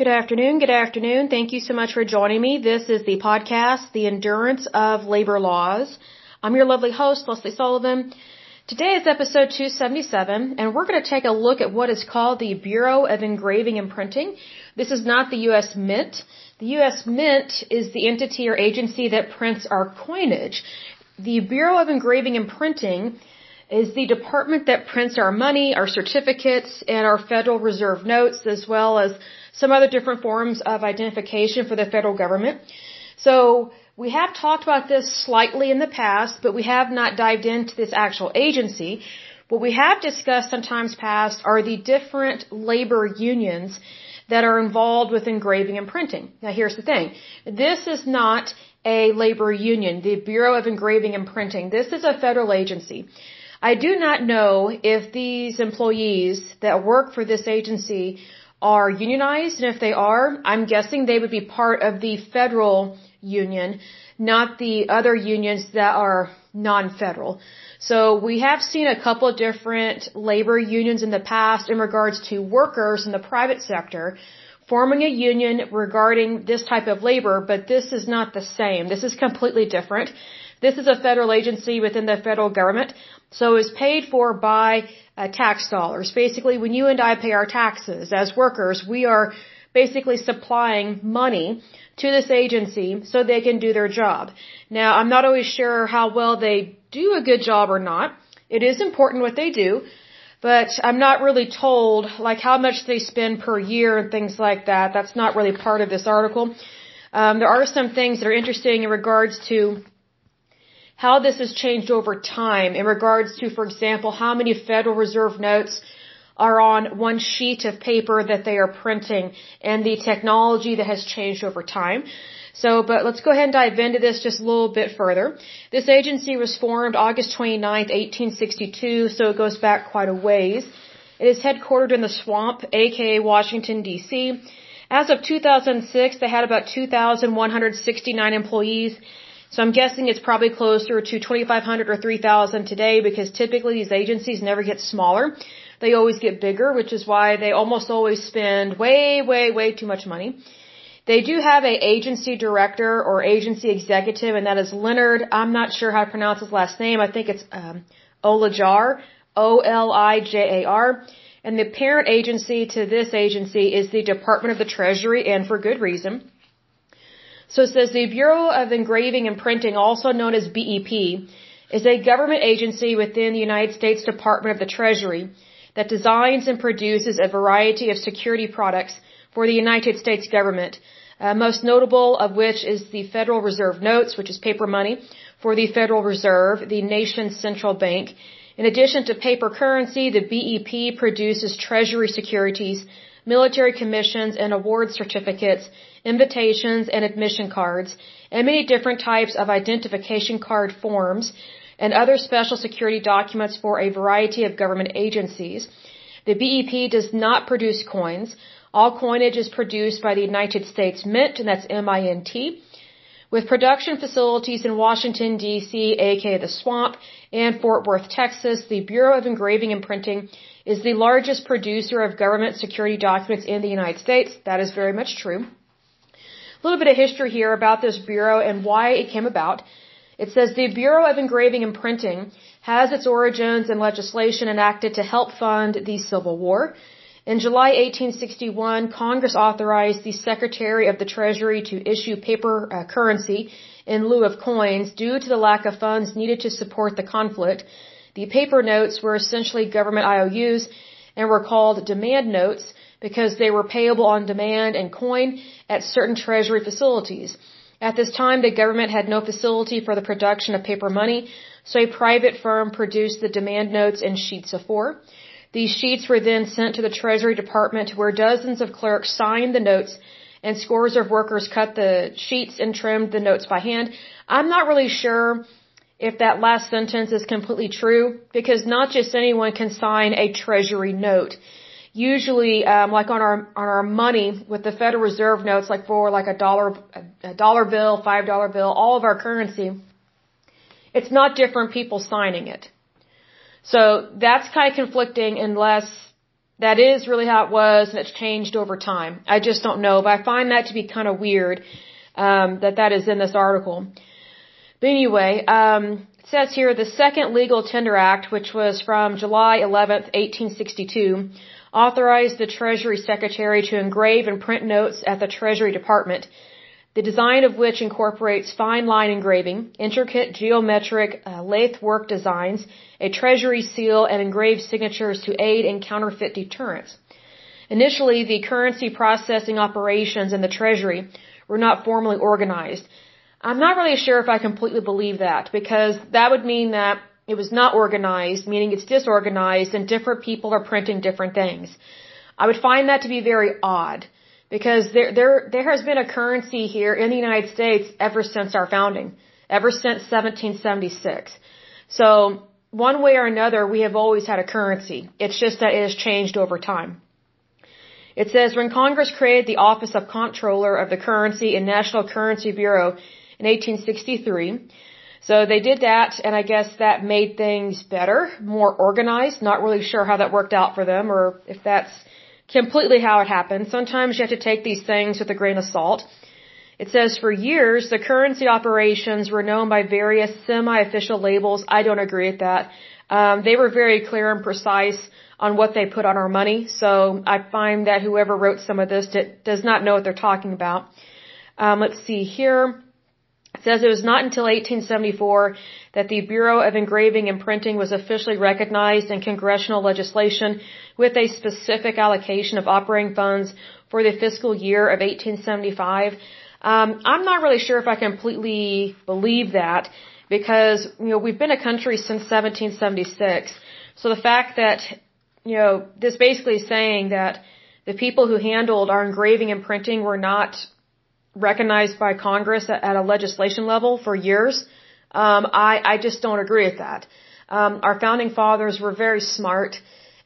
Good afternoon. Good afternoon. Thank you so much for joining me. This is the podcast, The Endurance of Labor Laws. I'm your lovely host, Lesley Sullivan. Today is episode 277, and we're going to take a look at what is called the Bureau of Engraving and Printing. This is not the U.S. Mint. The U.S. Mint is the entity or agency that prints our coinage. The Bureau of Engraving and Printing is the department that prints our money, our certificates, and our Federal Reserve notes, as well as some other different forms of identification for the federal government. So we have talked about this slightly in the past, but we have not dived into this actual agency. What we have discussed in times past are the different labor unions that are involved with engraving and printing. Now here's the thing. This is not a labor union, the Bureau of Engraving and Printing. This is a federal agency. I do not know if these employees that work for this agency are unionized, and if they are, I'm guessing they would be part of the federal union, not the other unions that are non-federal. So we have seen a couple different labor unions in the past in regards to workers in the private sector forming a union regarding this type of labor, but this is not the same. This is completely different. This is a federal agency within the federal government, so is paid for by uh, tax dollars. Basically, when you and I pay our taxes as workers, we are basically supplying money to this agency so they can do their job. Now, I'm not always sure how well they do a good job or not. It is important what they do, but I'm not really told like how much they spend per year and things like that. That's not really part of this article. Um, there are some things that are interesting in regards to how this has changed over time in regards to, for example, how many Federal Reserve notes are on one sheet of paper that they are printing and the technology that has changed over time. So, but let's go ahead and dive into this just a little bit further. This agency was formed August 29, 1862, so it goes back quite a ways. It is headquartered in the swamp, aka Washington, D.C. As of 2006, they had about 2,169 employees. So I'm guessing it's probably closer to 2,500 or 3,000 today because typically these agencies never get smaller they always get bigger, which is why they almost always spend way, way, way too much money. They do have a agency director or agency executive, and that is Leonard. I'm not sure how to pronounce his last name. I think it's um, Olijar, O-L-I-J-A-R. And the parent agency to this agency is the Department of the Treasury, and for good reason. So it says the Bureau of Engraving and Printing, also known as BEP, is a government agency within the United States Department of the Treasury that designs and produces a variety of security products for the United States government, uh, most notable of which is the Federal Reserve Notes, which is paper money, for the Federal Reserve, the nation's central bank. In addition to paper currency, the BEP produces treasury securities, military commissions and award certificates, invitations and admission cards, and many different types of identification card forms and other special security documents for a variety of government agencies. The BEP does not produce coins. All coinage is produced by the United States Mint, and that's M-I-N-T. With production facilities in Washington, D.C., aka the Swamp, and Fort Worth, Texas, the Bureau of Engraving and Printing is the largest producer of government security documents in the United States. That is very much true. A little bit of history here about this bureau and why it came about. It says the Bureau of Engraving and Printing has its origins in legislation enacted to help fund the Civil War. In July 1861, Congress authorized the Secretary of the Treasury to issue paper uh, currency in lieu of coins due to the lack of funds needed to support the conflict. The paper notes were essentially government IOUs and were called demand notes because they were payable on demand and coin at certain treasury facilities. At this time, the government had no facility for the production of paper money, so a private firm produced the demand notes in sheets of four. These sheets were then sent to the Treasury Department where dozens of clerks signed the notes and scores of workers cut the sheets and trimmed the notes by hand. I'm not really sure if that last sentence is completely true because not just anyone can sign a Treasury note usually um, like on our on our money with the Federal Reserve notes, like for like a dollar a dollar bill, five dollar bill, all of our currency, it's not different people signing it. So that's kind of conflicting unless that is really how it was and it's changed over time. I just don't know, but I find that to be kind of weird um, that that is in this article. But anyway, um, it says here the second Legal Tender Act, which was from July 11th, 1862, authorized the Treasury Secretary to engrave and print notes at the Treasury Department the design of which incorporates fine line engraving, intricate geometric uh, lathe work designs, a treasury seal, and engraved signatures to aid in counterfeit deterrence. Initially, the currency processing operations in the treasury were not formally organized. I'm not really sure if I completely believe that because that would mean that it was not organized, meaning it's disorganized and different people are printing different things. I would find that to be very odd because there there there has been a currency here in the United States ever since our founding, ever since 1776. So one way or another, we have always had a currency. It's just that it has changed over time. It says when Congress created the Office of Comptroller of the Currency and National Currency Bureau in 1863. So they did that, and I guess that made things better, more organized. Not really sure how that worked out for them, or if that's completely how it happened. Sometimes you have to take these things with a grain of salt. It says for years the currency operations were known by various semi-official labels. I don't agree with that. Um, they were very clear and precise on what they put on our money. So I find that whoever wrote some of this does not know what they're talking about. Um, let's see here. Says it was not until 1874 that the Bureau of Engraving and Printing was officially recognized in congressional legislation with a specific allocation of operating funds for the fiscal year of 1875. Um, I'm not really sure if I completely believe that because, you know, we've been a country since 1776. So the fact that, you know, this basically is saying that the people who handled our engraving and printing were not recognized by Congress at a legislation level for years. Um, I, I just don't agree with that. Um, our founding fathers were very smart,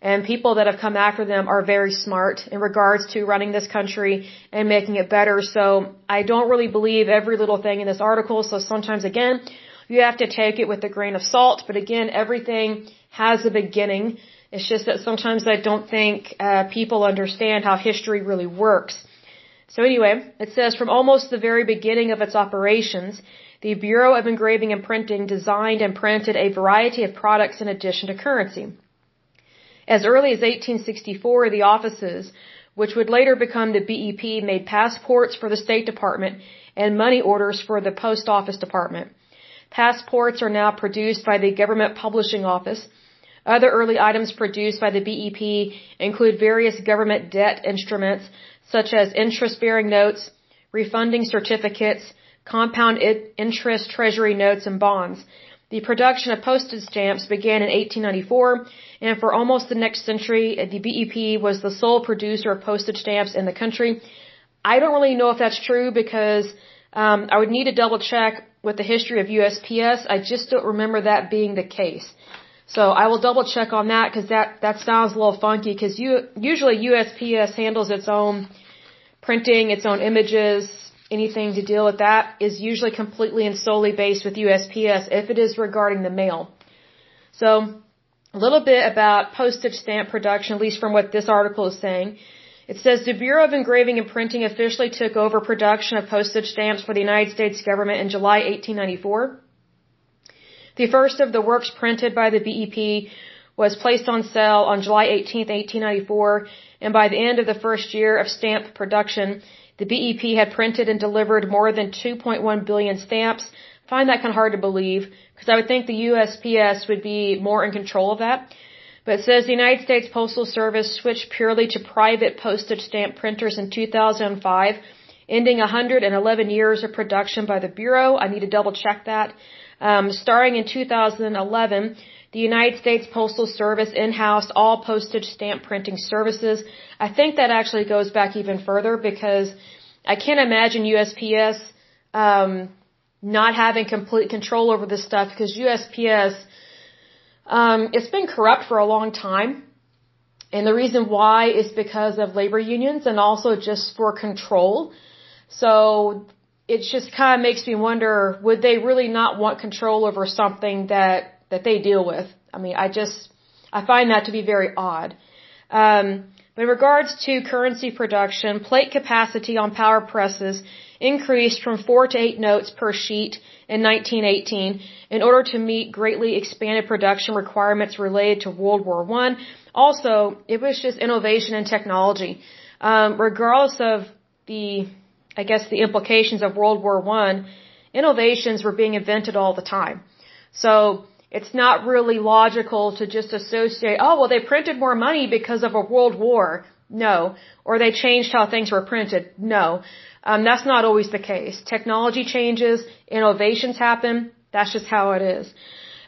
and people that have come after them are very smart in regards to running this country and making it better. So I don't really believe every little thing in this article. So sometimes, again, you have to take it with a grain of salt. But again, everything has a beginning. It's just that sometimes I don't think uh, people understand how history really works. So anyway, it says from almost the very beginning of its operations, the Bureau of Engraving and Printing designed and printed a variety of products in addition to currency. As early as 1864, the offices, which would later become the BEP, made passports for the State Department and money orders for the Post Office Department. Passports are now produced by the Government Publishing Office. Other early items produced by the BEP include various government debt instruments such as interest-bearing notes, refunding certificates, compound interest treasury notes, and bonds. The production of postage stamps began in 1894, and for almost the next century, the BEP was the sole producer of postage stamps in the country. I don't really know if that's true because um, I would need to double check with the history of USPS. I just don't remember that being the case. So I will double check on that because that, that sounds a little funky because you, usually USPS handles its own printing, its own images, anything to deal with that is usually completely and solely based with USPS if it is regarding the mail. So a little bit about postage stamp production, at least from what this article is saying. It says the Bureau of Engraving and Printing officially took over production of postage stamps for the United States government in July 1894. The first of the works printed by the BEP was placed on sale on July 18, 1894, and by the end of the first year of stamp production, the BEP had printed and delivered more than 2.1 billion stamps. I find that kind of hard to believe because I would think the USPS would be more in control of that. But it says the United States Postal Service switched purely to private postage stamp printers in 2005, ending 111 years of production by the Bureau. I need to double check that. Um, starting in 2011, the United States Postal Service in-house all postage stamp printing services. I think that actually goes back even further because I can't imagine USPS um, not having complete control over this stuff because USPS um, it's been corrupt for a long time. And the reason why is because of labor unions and also just for control. So it just kind of makes me wonder, would they really not want control over something that, that they deal with? I mean, I just, I find that to be very odd. Um, but in regards to currency production, plate capacity on power presses increased from four to eight notes per sheet in 1918 in order to meet greatly expanded production requirements related to World War I. Also, it was just innovation and technology. Um, regardless of the, I guess, the implications of World War I, innovations were being invented all the time. So, it's not really logical to just associate, oh, well, they printed more money because of a world war. No. Or they changed how things were printed. No. Um, that's not always the case. Technology changes, innovations happen. That's just how it is.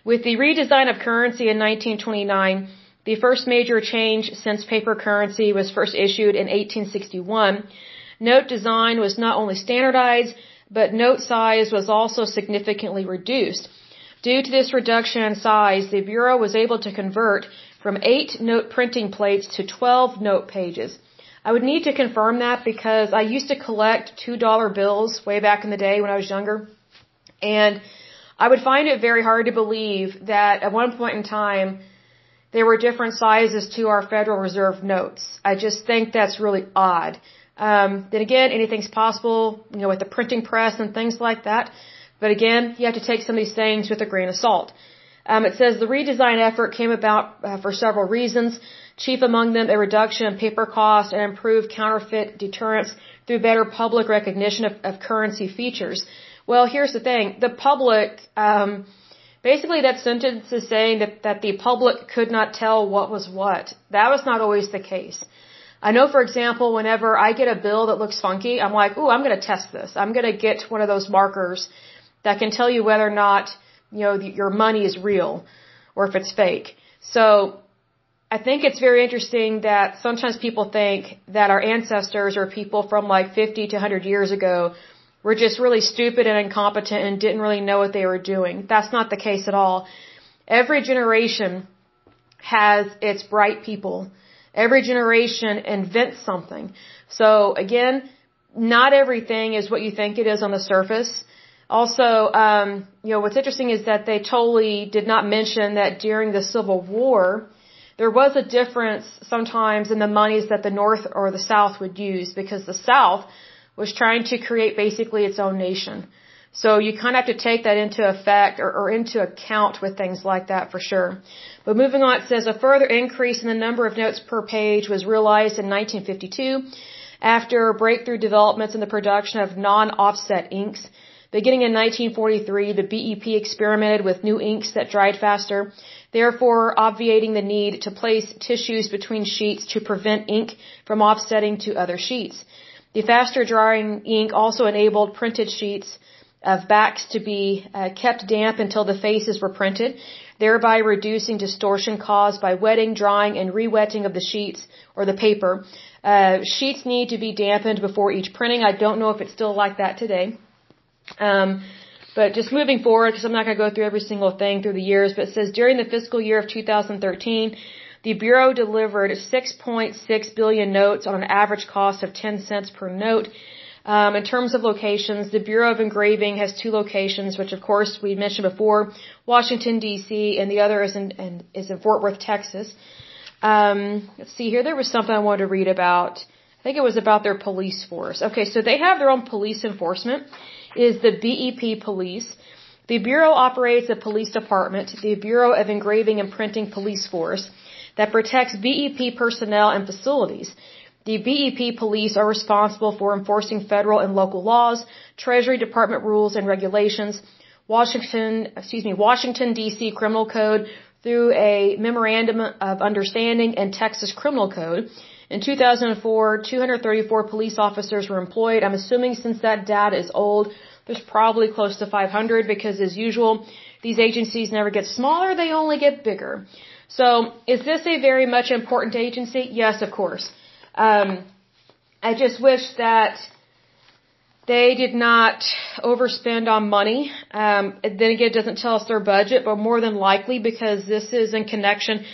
With the redesign of currency in 1929, the first major change since paper currency was first issued in 1861. Note design was not only standardized, but note size was also significantly reduced. Due to this reduction in size, the Bureau was able to convert from 8 note printing plates to 12 note pages. I would need to confirm that because I used to collect $2 bills way back in the day when I was younger. And I would find it very hard to believe that at one point in time, there were different sizes to our Federal Reserve notes. I just think that's really odd. Um, then again, anything's possible, you know, with the printing press and things like that. But again, you have to take some of these things with a grain of salt. Um, it says the redesign effort came about uh, for several reasons. Chief among them, a reduction in paper cost and improved counterfeit deterrence through better public recognition of, of currency features. Well, here's the thing: the public, um, basically, that sentence is saying that that the public could not tell what was what. That was not always the case. I know, for example, whenever I get a bill that looks funky, I'm like, "Ooh, I'm going to test this. I'm going to get one of those markers that can tell you whether or not, you know, your money is real or if it's fake. So I think it's very interesting that sometimes people think that our ancestors or people from like 50 to 100 years ago were just really stupid and incompetent and didn't really know what they were doing. That's not the case at all. Every generation has its bright people. Every generation invents something. So again, not everything is what you think it is on the surface. Also, um, you know, what's interesting is that they totally did not mention that during the Civil War, there was a difference sometimes in the monies that the North or the South would use because the South was trying to create basically its own nation. So you kind of have to take that into effect or, or into account with things like that for sure. But moving on, it says a further increase in the number of notes per page was realized in 1952 after breakthrough developments in the production of non-offset inks Beginning in 1943, the BEP experimented with new inks that dried faster, therefore obviating the need to place tissues between sheets to prevent ink from offsetting to other sheets. The faster drying ink also enabled printed sheets of backs to be uh, kept damp until the faces were printed, thereby reducing distortion caused by wetting, drying, and re-wetting of the sheets or the paper. Uh, sheets need to be dampened before each printing. I don't know if it's still like that today. Um, but just moving forward, because I'm not going to go through every single thing through the years, but it says during the fiscal year of 2013, the Bureau delivered 6.6 billion notes on an average cost of 10 cents per note. Um, in terms of locations, the Bureau of Engraving has two locations, which of course we mentioned before, Washington D.C. and the other is in, is in Fort Worth, Texas. Um, let's see here. There was something I wanted to read about. I think it was about their police force. Okay, so they have their own police enforcement is the BEP Police. The Bureau operates a police department, the Bureau of Engraving and Printing Police Force, that protects BEP personnel and facilities. The BEP police are responsible for enforcing federal and local laws, Treasury Department rules and regulations, Washington, excuse me, Washington DC Criminal Code through a memorandum of understanding and Texas Criminal Code. In 2004, 234 police officers were employed. I'm assuming since that data is old, there's probably close to 500 because as usual, these agencies never get smaller, they only get bigger. So, is this a very much important agency? Yes, of course. Um, I just wish that they did not overspend on money. Um, then again, it doesn't tell us their budget, but more than likely because this is in connection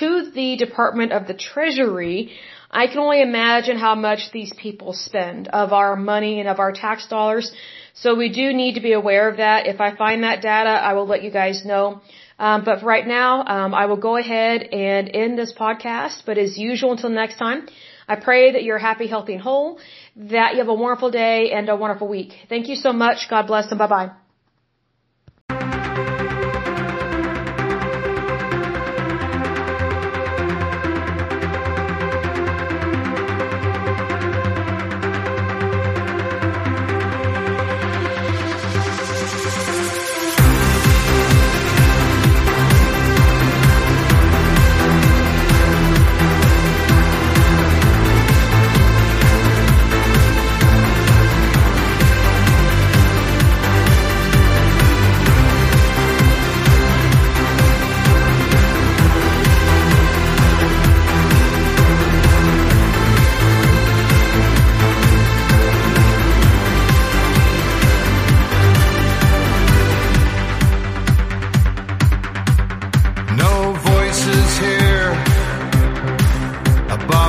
to the Department of the Treasury, I can only imagine how much these people spend of our money and of our tax dollars. So we do need to be aware of that. If I find that data, I will let you guys know. Um, but right now, um, I will go ahead and end this podcast. But as usual, until next time, I pray that you're happy, healthy, and whole, that you have a wonderful day and a wonderful week. Thank you so much. God bless and bye bye.